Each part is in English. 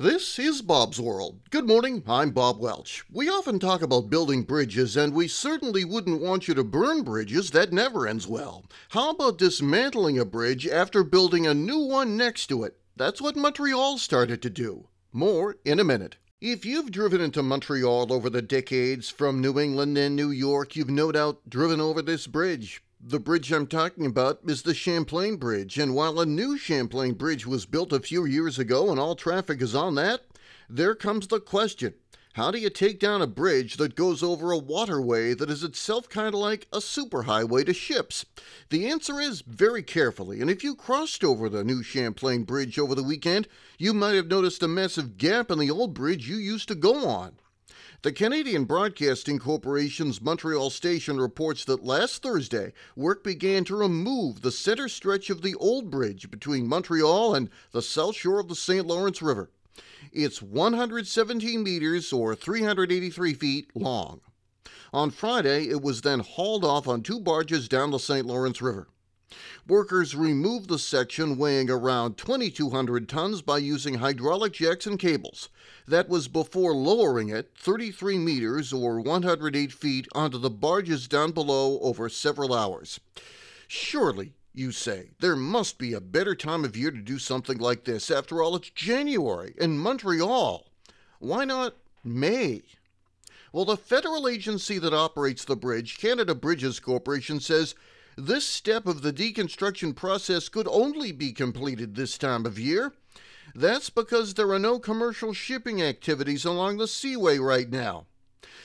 This is Bob's World. Good morning, I'm Bob Welch. We often talk about building bridges, and we certainly wouldn't want you to burn bridges. That never ends well. How about dismantling a bridge after building a new one next to it? That's what Montreal started to do. More in a minute. If you've driven into Montreal over the decades from New England and New York, you've no doubt driven over this bridge. The bridge I'm talking about is the Champlain Bridge, and while a new Champlain Bridge was built a few years ago and all traffic is on that, there comes the question how do you take down a bridge that goes over a waterway that is itself kind of like a superhighway to ships? The answer is very carefully, and if you crossed over the new Champlain Bridge over the weekend, you might have noticed a massive gap in the old bridge you used to go on. The Canadian Broadcasting Corporation's Montreal station reports that last Thursday, work began to remove the center stretch of the old bridge between Montreal and the south shore of the St. Lawrence River. It's 117 meters or 383 feet long. On Friday, it was then hauled off on two barges down the St. Lawrence River. Workers removed the section weighing around 2,200 tons by using hydraulic jacks and cables. That was before lowering it 33 meters or 108 feet onto the barges down below over several hours. Surely, you say, there must be a better time of year to do something like this. After all, it's January in Montreal. Why not May? Well, the federal agency that operates the bridge, Canada Bridges Corporation, says this step of the deconstruction process could only be completed this time of year. That's because there are no commercial shipping activities along the seaway right now.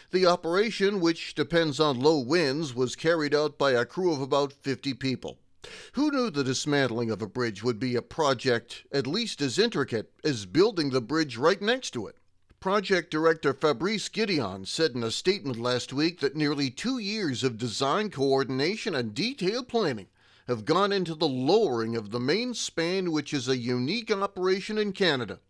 The operation, which depends on low winds, was carried out by a crew of about 50 people. Who knew the dismantling of a bridge would be a project at least as intricate as building the bridge right next to it? Project Director Fabrice Gideon said in a statement last week that nearly two years of design coordination and detailed planning have gone into the lowering of the main span, which is a unique operation in Canada.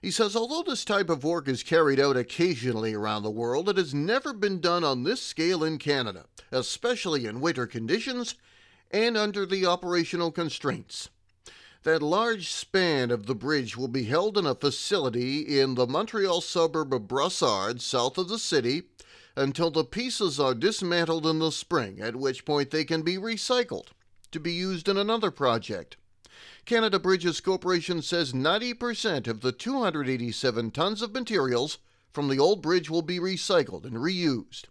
He says, although this type of work is carried out occasionally around the world, it has never been done on this scale in Canada, especially in winter conditions and under the operational constraints. That large span of the bridge will be held in a facility in the Montreal suburb of Brossard, south of the city, until the pieces are dismantled in the spring, at which point they can be recycled to be used in another project. Canada Bridges Corporation says 90% of the 287 tons of materials from the old bridge will be recycled and reused.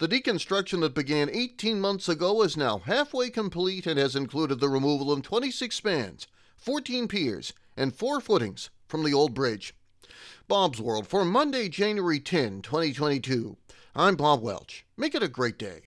The deconstruction that began 18 months ago is now halfway complete and has included the removal of 26 spans, 14 piers, and 4 footings from the old bridge. Bob's World for Monday, January 10, 2022. I'm Bob Welch. Make it a great day.